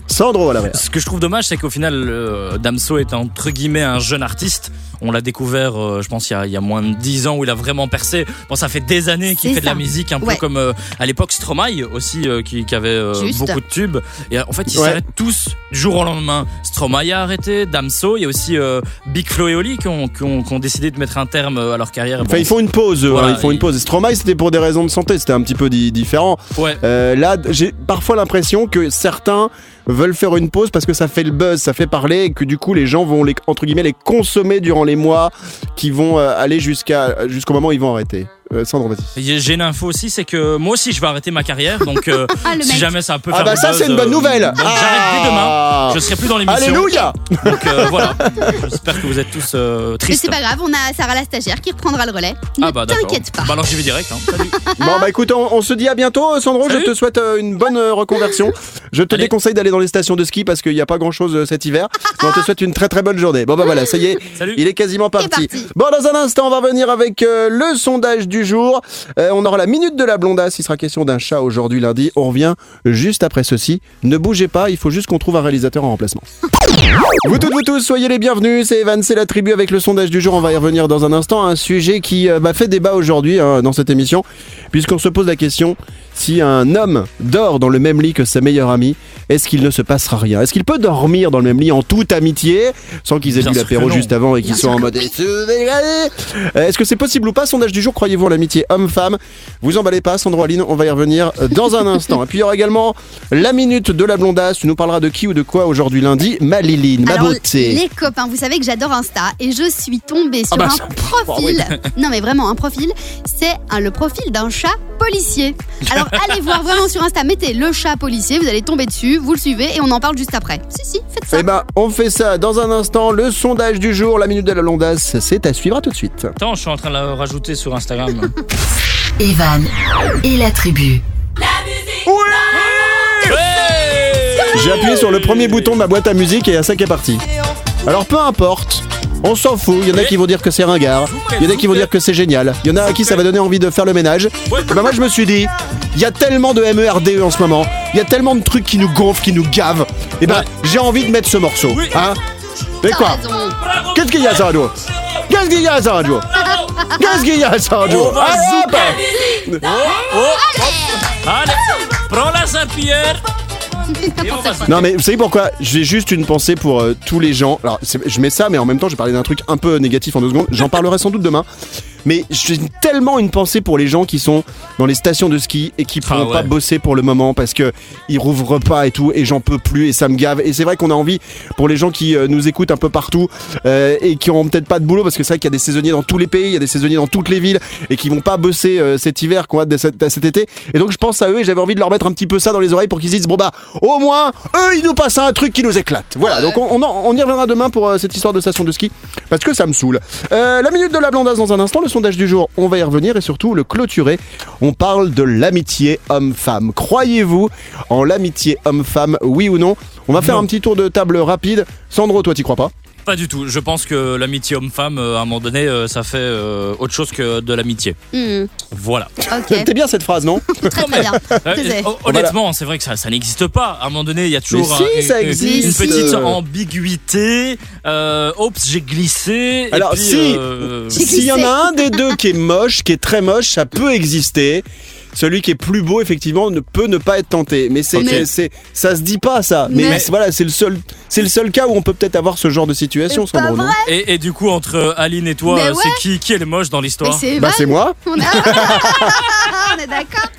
Sandro, voilà. ouais. Ce que je trouve dommage, c'est qu'au final, euh, Damso est entre guillemets un jeune artiste. On l'a découvert, euh, je pense, il y, a, il y a moins de 10 ans où il a vraiment percé. Bon, ça fait des années qu'il fait de la musique, un peu comme euh, à l'époque Stromae aussi, euh, qui, qui avait euh, beaucoup de tubes. Et euh, en fait, ils Ouais. s'arrêtent tous du jour au lendemain. Stromae a arrêté, Damso, il y a aussi euh, Big Flo et Oli qui ont, qui ont- qui ont décidé de mettre un terme à leur carrière. Enfin, Bon, ils font une pause. eux, Voilà, hein, ils font une pause. Stromae, c'était pour des raisons de santé. C'était un petit peu di- différent. Ouais. Euh, là, j'ai parfois l'impression que certains veulent faire une pause parce que ça fait le buzz, ça fait parler, et que du coup les gens vont les entre guillemets les consommer durant les mois qui vont euh, aller jusqu'à jusqu'au moment où ils vont arrêter. Euh, Sandro, vas-y. J'ai une info aussi, c'est que moi aussi je vais arrêter ma carrière, donc euh, Ah, si mec. jamais ça peut Ah faire bah du ça c'est une bonne euh, nouvelle. Donc j'arrête dès demain. Ah Je serai plus dans l'émission. Alléluia. Donc euh, voilà. J'espère que vous êtes tous euh, Mais tristes. c'est pas grave, on a Sarah la stagiaire qui reprendra le relais. Ne Ah bah d'accord. t'inquiète pas. Bah alors j'y vais direct. Hein. Salut. Bon bah écoute, on, on se dit à bientôt, Sandro. Salut. Je te souhaite euh, une bonne euh, reconversion. Je te Allez. déconseille d'aller dans les stations de ski parce qu'il n'y a pas grand chose cet hiver. Mais on te souhaite une très très bonne journée. Bon bah voilà, ça y est, Salut. il est quasiment parti. parti. Bon, dans un instant, on va venir avec euh, le sondage du Euh, on aura la minute de la blondasse. Il sera question d'un chat aujourd'hui lundi. On revient juste après ceci. Ne bougez pas, il faut juste qu'on trouve un réalisateur en remplacement. Vous toutes, vous tous, soyez les bienvenus. C'est Evan, c'est la tribu avec le sondage du jour. On va y revenir dans un instant. Un sujet qui euh, bah, fait débat aujourd'hui hein, dans cette émission, puisqu'on se pose la question Si un homme dort dans le même lit que sa meilleure amie, est-ce qu'il ne se passera rien? Est-ce qu'il peut dormir dans le même lit en toute amitié, sans qu'ils aient bu l'apéro juste avant et qu'ils soient en mode Euh, Est-ce que c'est possible ou pas? Sondage du jour, croyez-vous en l'amitié homme-femme? Vous emballez pas, Sandro Aline, on va y revenir dans un instant. Et puis il y aura également la minute de la blondasse. Tu nous parleras de qui ou de quoi aujourd'hui lundi? Maliline, ma Alors, beauté. les copains, vous savez que j'adore Insta et je suis tombée sur bah, un ça- profil. Non, mais vraiment, un profil. C'est un- le profil d'un chat policier. Alors, allez voir vraiment sur Insta, mettez le chat policier, vous allez tomber dessus, vous le suivez et on en parle juste après. Si, si, faites ça. Eh ben, on fait ça dans un instant. Le sondage du jour, la minute de la blondasse, c'est à suivre à tout de suite. Attends, je suis en train de la rajouter sur Instagram. Evan et la tribu. J'ai appuyé sur le premier bouton de ma boîte à musique et ça qui est parti. Alors peu importe, on s'en fout. Il y en a qui vont dire que c'est ringard, il y en a qui vont dire que c'est génial, il y en a à qui ça va donner envie de faire le ménage. Et ben moi je me suis dit, il y a tellement de MERDE E en ce moment, il y a tellement de trucs qui nous gonflent, qui nous gavent. Et ben Ouais. j'ai envie de mettre ce morceau. Oui. Hein Mais quoi. Qu'est-ce qu'il y a Sandro Qu'est-ce qu'il y a Sandro Qu'est-ce qu'il y a Allez, hop Oh, oh, oh. Allez, prends la se- Non mais vous savez pourquoi J'ai juste une pensée pour euh, tous les gens. Alors je mets ça, mais en même temps je vais parler d'un truc un peu négatif en deux secondes. J'en parlerai sans doute demain. Mais j'ai tellement une pensée pour les gens qui sont dans les stations de ski et qui Ah pourront ouais. pas bosser pour le moment parce que ils rouvrent pas et tout et j'en peux plus et ça me gave. Et c'est vrai qu'on a envie pour les gens qui euh, nous écoutent un peu partout euh, et qui ont peut-être pas de boulot parce que c'est vrai qu'il y a des saisonniers dans tous les pays, il y a des saisonniers dans toutes les villes et qui vont pas bosser euh, cet hiver, quoi, de cet, cet été. Et donc je pense à eux et j'avais envie de leur mettre un petit peu ça dans les oreilles pour qu'ils se disent bon bah au moins eux ils nous passent un truc qui nous éclate. Voilà. Donc on, on, en- on y reviendra demain pour euh, cette histoire de station de ski parce que ça me saoule. Euh, la minute de la blondasse dans un instant, le sondage du jour, on va y revenir et surtout le clôturer. On parle de l'amitié homme-femme. Croyez-vous en l'amitié homme-femme, oui ou non? On va faire Non. un petit tour de table rapide. Sandro, toi, t'y crois pas? Pas du tout. Je pense que l'amitié homme-femme, euh, à un moment donné, euh, ça fait euh, autre chose que de l'amitié. Hmm, Voilà. ok, T'es bien cette phrase, non très très bien. Honnêtement, c'est vrai que ça, ça n'existe pas. À un moment donné, il y a toujours si, un- ça une, petite ambiguïté. Euh, oups, j'ai glissé. et Alors, puis, si- euh, S'il y en a un des deux qui est moche, qui est très moche, ça peut exister. Celui qui est plus beau, effectivement, ne peut ne pas être tenté. Mais c'est, ça se dit pas ça. Mais, voilà, c'est le seul, c'est le seul cas où on peut peut-être avoir ce genre de situation, pas non vrai. et, et du coup, entre Aline et toi, euh, ouais. c'est qui, qui est le moche dans l'histoire c'est Bah, c'est moi. On, a... on est d'accord.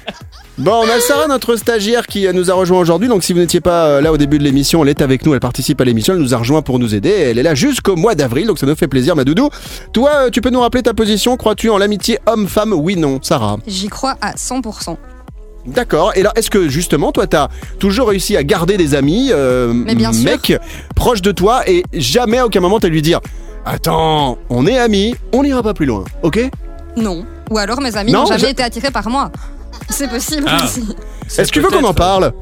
Bon, on a Sarah, notre stagiaire, qui euh, nous a rejoint aujourd'hui. Donc, si vous n'étiez pas euh, là au début de l'émission, elle est avec nous, elle participe à l'émission, elle nous a rejoint pour nous aider. Elle est là jusqu'au mois d'avril, donc ça nous fait plaisir, ma doudou. Toi, euh, tu peux nous rappeler ta position? Crois-tu en l'amitié homme-femme? Oui, non, Sarah. J'y crois à 100%. D'accord. Et là, est-ce que justement, toi, t'as toujours réussi à garder des amis, euh, Mais bien sûr. mecs, proches de toi, et jamais à aucun moment t'as lui dire Attends, on est amis, on n'ira pas plus loin, ok? Non. Ou alors mes amis Non, n'ont jamais je- été attirés par moi. C'est possible Ah. aussi. C'est Est-ce que tu veux qu'on en peut-être- parle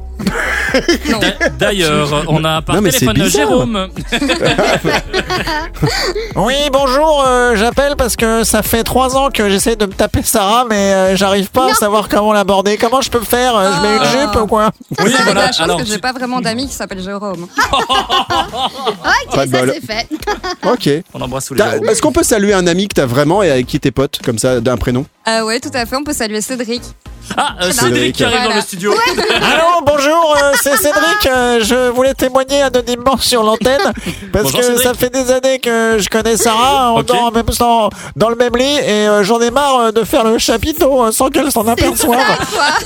Non. D'a- D'ailleurs, on a par Non, mais c'est téléphone bizarre. Jérôme. Oui, bonjour, euh, j'appelle parce que ça fait trois ans que j'essaie de me taper Sarah, mais euh, j'arrive pas à savoir comment l'aborder. Comment je peux faire Euh, Je mets une Ah. jupe ou quoi? Oui, de voilà. la chance Alors, que j'ai pas vraiment d'amis qui s'appellent Jérôme. Ok, Pas de ça bol. c'est fait. Ok. on embrasse tous les T'as- Jérômes. Est-ce qu'on peut saluer un ami que t'as vraiment et avec qui t'es pote, comme ça, d'un prénom? Ah ouais, tout à fait. On peut saluer Cédric. Ah, euh, Cédric. Qui arrive dans le studio. Allô, bonjour, euh, c'est Cédric. euh, je voulais témoigner anonymement sur l'antenne parce Bonjour, que Cédric. ça fait des années que je connais Sarah. On Ok. dort en même temps dans le même lit et euh, j'en ai marre euh, de faire le chapiteau euh, sans qu'elle s'en aperçoive.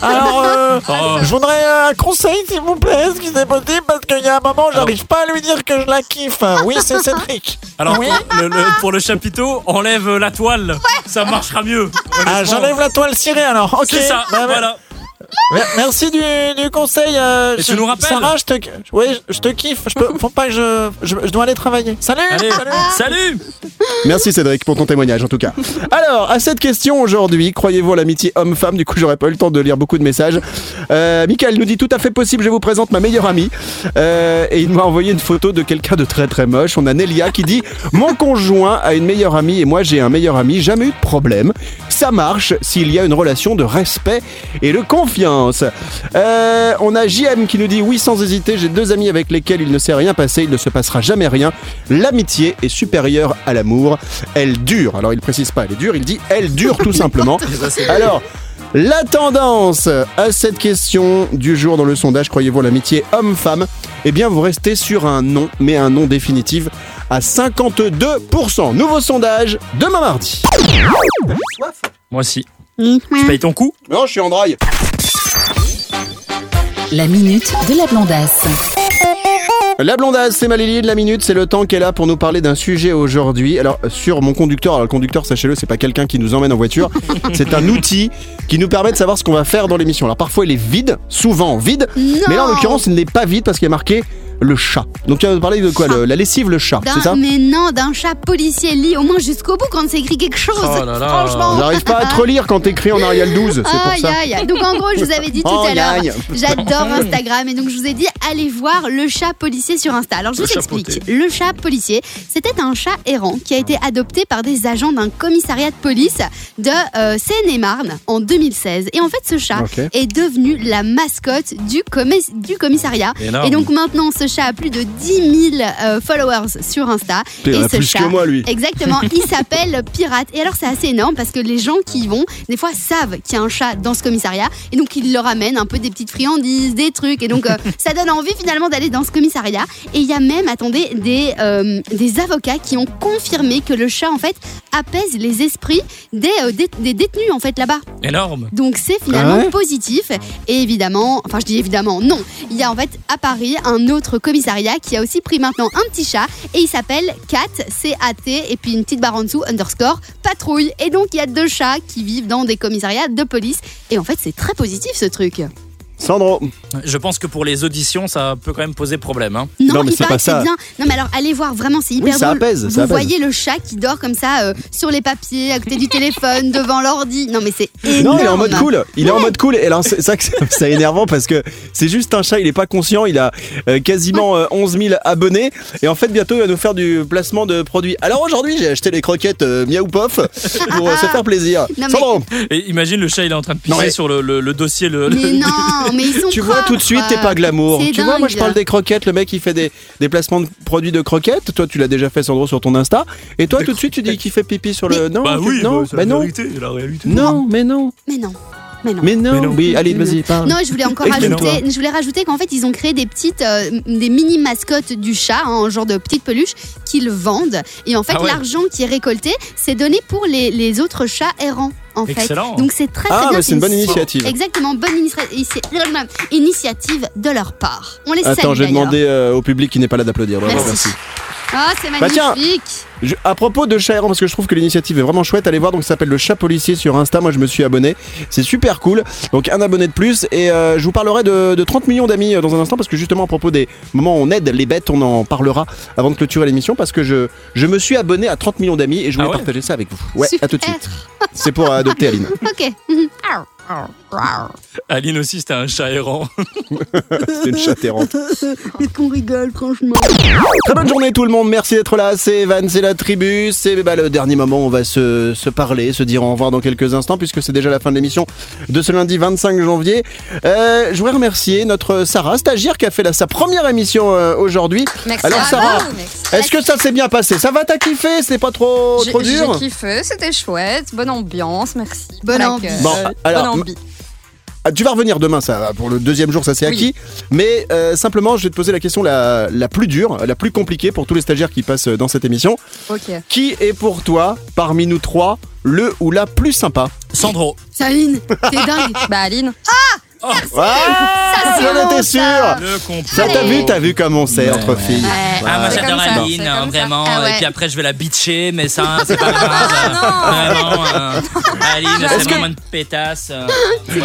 Alors, euh, Oh. je voudrais euh, un conseil, s'il vous plaît, si c'est possible, parce qu'il y a un moment, j'arrive pas à lui dire que je la kiffe. Oui, c'est Cédric. Alors, Oui. pour, le, le- pour le chapiteau, enlève la toile. Ça marchera mieux. Ah, honnêtement. j'enlève la toile cirée alors. Ok. C'est ça, Bah, bah, voilà. mer- Merci du, du conseil. euh, Et tu je- nous rappelles Sarah, je te, oui, je te kiffe. Je peux, faut pas que je, je, je dois aller travailler. Salut. Allez, salut. salut Merci Cédric pour ton témoignage en tout cas. Alors, à cette question aujourd'hui, croyez-vous à l'amitié homme-femme? Du coup, j'aurais pas eu le temps de lire beaucoup de messages. Euh, Michael nous dit tout à fait possible, je vous présente ma meilleure amie. Euh, et il m'a envoyé une photo de quelqu'un de très très moche. On a Nelia qui dit Mon conjoint a une meilleure amie et moi j'ai un meilleur ami, jamais eu de problème. Ça marche s'il y a une relation de respect et de confiance. Euh, on a JM qui nous dit Oui, sans hésiter, j'ai deux amis avec lesquels il ne s'est rien passé, il ne se passera jamais rien. L'amitié est supérieure à l'amour. Elle dure. Alors il précise pas, elle est dure, il dit elle dure tout simplement. Alors, La tendance à cette question du jour dans le sondage, croyez-vous à l'amitié homme-femme? Eh bien, vous restez sur un non, mais un non définitif à 52%. Nouveau sondage demain mardi. Moi aussi. Mmh. Tu payes ton coup? Non, je suis en draille. La minute de la blondasse. La blondasse, c'est Malélie de la minute, c'est le temps qu'elle a pour nous parler d'un sujet aujourd'hui. Alors, sur mon conducteur, alors le conducteur, sachez-le, c'est pas quelqu'un qui nous emmène en voiture, c'est un outil qui nous permet de savoir ce qu'on va faire dans l'émission. Alors, parfois, il est vide, souvent vide, mais là, en l'occurrence, il n'est pas vide parce qu'il y a marqué le chat. Donc, tu vas nous parler de quoi le- La lessive, le chat, c'est ça? mais non, d'un chat policier lit au moins jusqu'au bout quand c'est écrit quelque chose. Oh là là. Franchement. J'arrive pas à te relire quand t'écris en Arial 12, c'est pour Aïe, ça. aïe, aïe. Donc en gros, je vous avais dit tout Oh, à l'heure, j'adore Instagram et donc je vous ai dit allez voir le chat policier sur Insta. Alors je Le vous chat explique. Le chat policier, c'était un chat errant qui a été adopté par des agents d'un commissariat de police de euh, Seine-et-Marne en 2016. Et en fait, ce chat est devenu la mascotte du, commis- du commissariat. Énorme. Et donc maintenant, ce chat a plus de 10 000 euh, followers sur Insta. Il et ce plus chat, que moi, lui. Exactement, il s'appelle Pirate. Et alors c'est assez énorme parce que les gens qui y vont, des fois savent qu'il y a un chat dans ce commissariat et donc ils leur amènent un peu des petites friandises, des trucs. Et donc euh, ça donne envie finalement d'aller dans ce commissariat. Et il y a même, attendez, des, euh, des avocats qui ont confirmé que le chat en fait apaise les esprits des, euh, des, des détenus en fait là-bas. Énorme. Donc c'est finalement Ah ouais positif. Et évidemment, enfin je dis évidemment, non. Il y a en fait à Paris un autre commissariat qui a aussi pris maintenant un petit chat et il s'appelle Cat, C-A-T, et puis une petite barre en dessous, underscore, patrouille. Et donc il y a deux chats qui vivent dans des commissariats de police. Et en fait c'est très positif ce truc. Sandro, Je pense que pour les auditions, ça peut quand même poser problème. hein. Non, Non, mais c'est pas ça. bien. Non, mais alors allez voir, vraiment, c'est hyper Oui, ça drôle. apaise, Vous ça voyez le chat qui dort comme ça euh, sur les papiers, à côté du téléphone, devant l'ordi. Non, mais c'est Non, énorme. il est en mode cool. Il est en mode cool. Et alors, c'est ça que c'est énervant parce que c'est juste un chat. Il est pas conscient. Il a euh, quasiment euh, 11 000 abonnés. Et en fait, bientôt, il va nous faire du placement de produits. Alors aujourd'hui, j'ai acheté les croquettes euh, Miaou Pof pour euh, se faire plaisir. Non, mais- Sandro, Et imagine le chat, il est en train de pisser Non, mais- sur le, le- le dossier. Le, le- Mais non, mais ils sont tu vois tout de suite, t'es pas glamour. Tu vois, moi, je parle des croquettes. Le mec, il fait des, des placements de produits de croquettes. Toi, tu l'as déjà fait, Sandro, sur ton Insta. Et toi, tout de suite, tu dis qu'il fait pipi sur le. Non, Bah oui, non, bah, la non. vérité, la réalité. Non, mais non. Mais non. Mais non. Mais non. Mais non. Oui, allez, vas-y, parle. Non, je voulais encore rajouter, je voulais rajouter qu'en fait ils ont créé des petites, euh, des mini mascottes du chat, hein, en genre de petites peluches qu'ils vendent. Et en fait, Ah ouais. l'argent qui est récolté, c'est donné pour les, les autres chats errants. En Excellent. fait. Donc c'est très très Ah, bien. bah, c'est une bonne initiative. Exactement, bonne initia- initia- initiative de leur part. On les salue Attends, je vais demander euh, au public qui n'est pas là d'applaudir. Bravo, Merci. merci. Ah, c'est Bah, tiens. magnifique. Je- à propos de chat errant, parce que je trouve que l'initiative est vraiment chouette, allez voir, donc ça s'appelle le chat policier sur Insta, moi je me suis abonné, c'est super cool, donc un abonné de plus, et euh, je vous parlerai de, de 30 millions d'amis euh, dans un instant, parce que justement à propos des moments où on aide les bêtes, on en parlera avant de clôturer l'émission, parce que je, je me suis abonné à 30 millions d'amis, et je voulais Ah ouais partager ça avec vous. Ouais, Super. à tout de suite. C'est pour euh, adopter Aline. Ok. Aline aussi, c'était un chat errant. C'est une chatte errante. Qu'est-ce qu'on rigole, franchement. Très bonne journée tout le monde, merci d'être là, c'est Evan, c'est la tribu, c'est bah, le dernier moment où on va se, se parler, se dire au revoir dans quelques instants puisque c'est déjà la fin de l'émission de ce lundi 25 janvier. Euh, je voudrais remercier notre Sarah, stagiaire qui a fait la- sa première émission euh, aujourd'hui. Merci Alors à Sarah, est-ce que ça s'est bien passé? Ça va t'as kiffé? C'était pas trop, trop dur? j'ai kiffé, c'était chouette, bonne ambiance, merci. Bonne Bon, euh, alors, bonne ambi. Ah, Tu vas revenir demain, ça, pour le deuxième jour, ça c'est Oui. acquis. Mais euh, simplement, je vais te poser la question la, la plus dure, la plus compliquée pour tous les stagiaires qui passent dans cette émission. Ok. Qui est pour toi, parmi nous trois, le ou la plus sympa? Sandro. Saline, t'es dingue. Bah Aline, Ah c'est J'en bon, étais ça. sûr Le complot. Ça t'a vu, t'as vu comme on sait entre filles. Ah, moi C'est j'adore comme ça, Aline, c'est hein, comme ça. vraiment. Ah ouais. Et puis après, je vais la bitcher, mais ça, c'est pas grave. vraiment. euh, Aline, Est-ce c'est que- vraiment une pétasse. euh,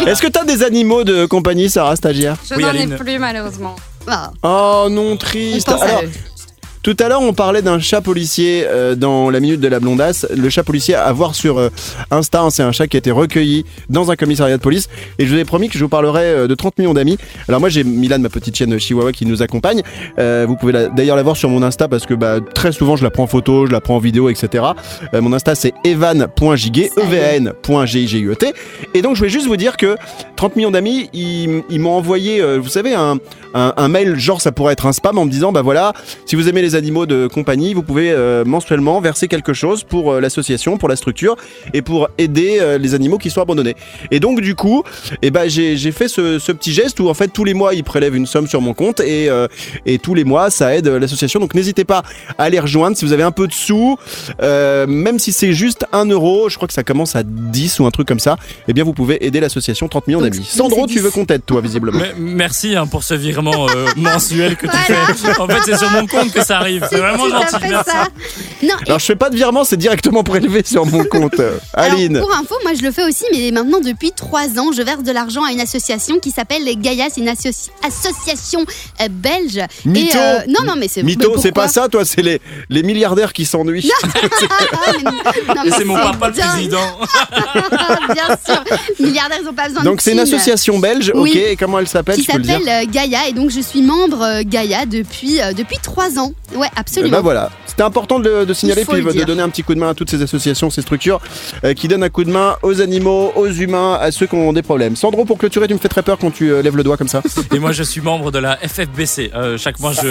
Est-ce que t'as des animaux de compagnie, Sarah, stagiaire? Je Oui, n'en Aline. ai plus malheureusement. Ah, Oh non, on triste. pense à Alors, eux. Tout à l'heure, on parlait d'un chat policier euh, dans la minute de la blondasse. Le chat policier à voir sur euh, Insta, hein, c'est un chat qui a été recueilli dans un commissariat de police. Et je vous ai promis que je vous parlerai euh, de 30 millions d'amis. Alors moi, j'ai Milan, ma petite chienne chihuahua, qui nous accompagne. Vous pouvez d'ailleurs la voir sur mon Insta parce que bah, très souvent, je la prends en photo, je la prends en vidéo, etc. Mon Insta, c'est evan.gigue, E-V-A-N.G-I-G-E-T. Et donc, je voulais juste vous dire que 30 millions d'amis, ils, ils m'ont envoyé, vous savez, un, un, un mail, genre ça pourrait être un spam, en me disant, bah voilà, si vous aimez les les animaux de compagnie, vous pouvez euh, mensuellement verser quelque chose pour euh, l'association, pour la structure et pour aider euh, les animaux qui sont abandonnés. Et donc du coup, eh ben, j'ai j'ai fait ce, ce petit geste où en fait tous les mois ils prélèvent une somme sur mon compte et, euh, et tous les mois ça aide l'association. Donc n'hésitez pas à les rejoindre si vous avez un peu de sous, euh, même si c'est juste un euro, je crois que ça commence à 10 ou un truc comme ça, eh bien vous pouvez aider l'association 30 millions d'amis. Sandro, tu veux 10. qu'on t'aide toi visiblement? Mais- merci hein, pour ce virement euh, mensuel que tu Voilà. fais. En fait, c'est sur mon compte que ça arrive. C'est vraiment gentil. fait Merci. ça. Non, et Alors je fais pas de virement, c'est directement prélevé sur mon compte. Euh, Alors, Aline. pour info, moi je le fais aussi, mais maintenant depuis trois ans, je verse de l'argent à une association qui s'appelle les Gaïa, c'est une associ- association euh, belge. Mytho. Et, euh, non, non, mais c'est Mytho, c'est pas ça, toi, c'est les, les milliardaires qui s'ennuient. Ah, c'est mon papa le président. Bien sûr, milliardaires, ils ont pas besoin Donc de c'est une association belge, Oui. ok, et comment elle s'appelle, qui s'appelle euh, Gaïa et donc je suis membre Gaïa depuis euh, depuis trois ans. Ouais, absolument. ben voilà, c'était important de, de signaler Il puis de dire. donner un petit coup de main à toutes ces associations, ces structures euh, qui donnent un coup de main aux animaux, aux humains, à ceux qui ont des problèmes. Sandro, pour clôturer, tu me fais très peur quand tu euh, lèves le doigt comme ça. Et moi, je suis membre de la FFBC. Euh, chaque mois, je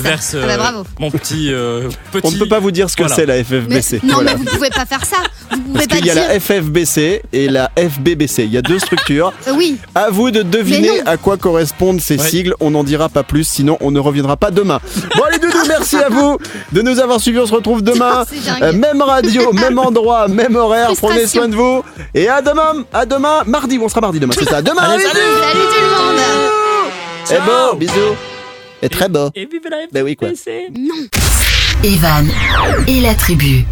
verse Ah bah, mon petit, euh, petit. On ne peut pas vous dire ce que Voilà. c'est la Mais- FFBC. non, Voilà. mais vous pouvez pas faire ça. Vous pouvez Parce pas qu'il y a la FFBC et la FBBC. Il y a deux structures. Oui. À vous de deviner à quoi correspondent ces Ouais. sigles. On n'en dira pas plus, sinon on ne reviendra pas demain. Bon allez Doudou, merci à vous de nous avoir suivis. On se retrouve demain. Euh, même radio, même endroit, même horaire. Prenez soin de vous. Et à demain, à demain, mardi. On sera mardi demain, c'est ça. Demain, Allez, salut. Salut tout le monde. Et beau, bisous. Et très beau. Et vive la Ben oui, quoi. Non. Evan et la tribu.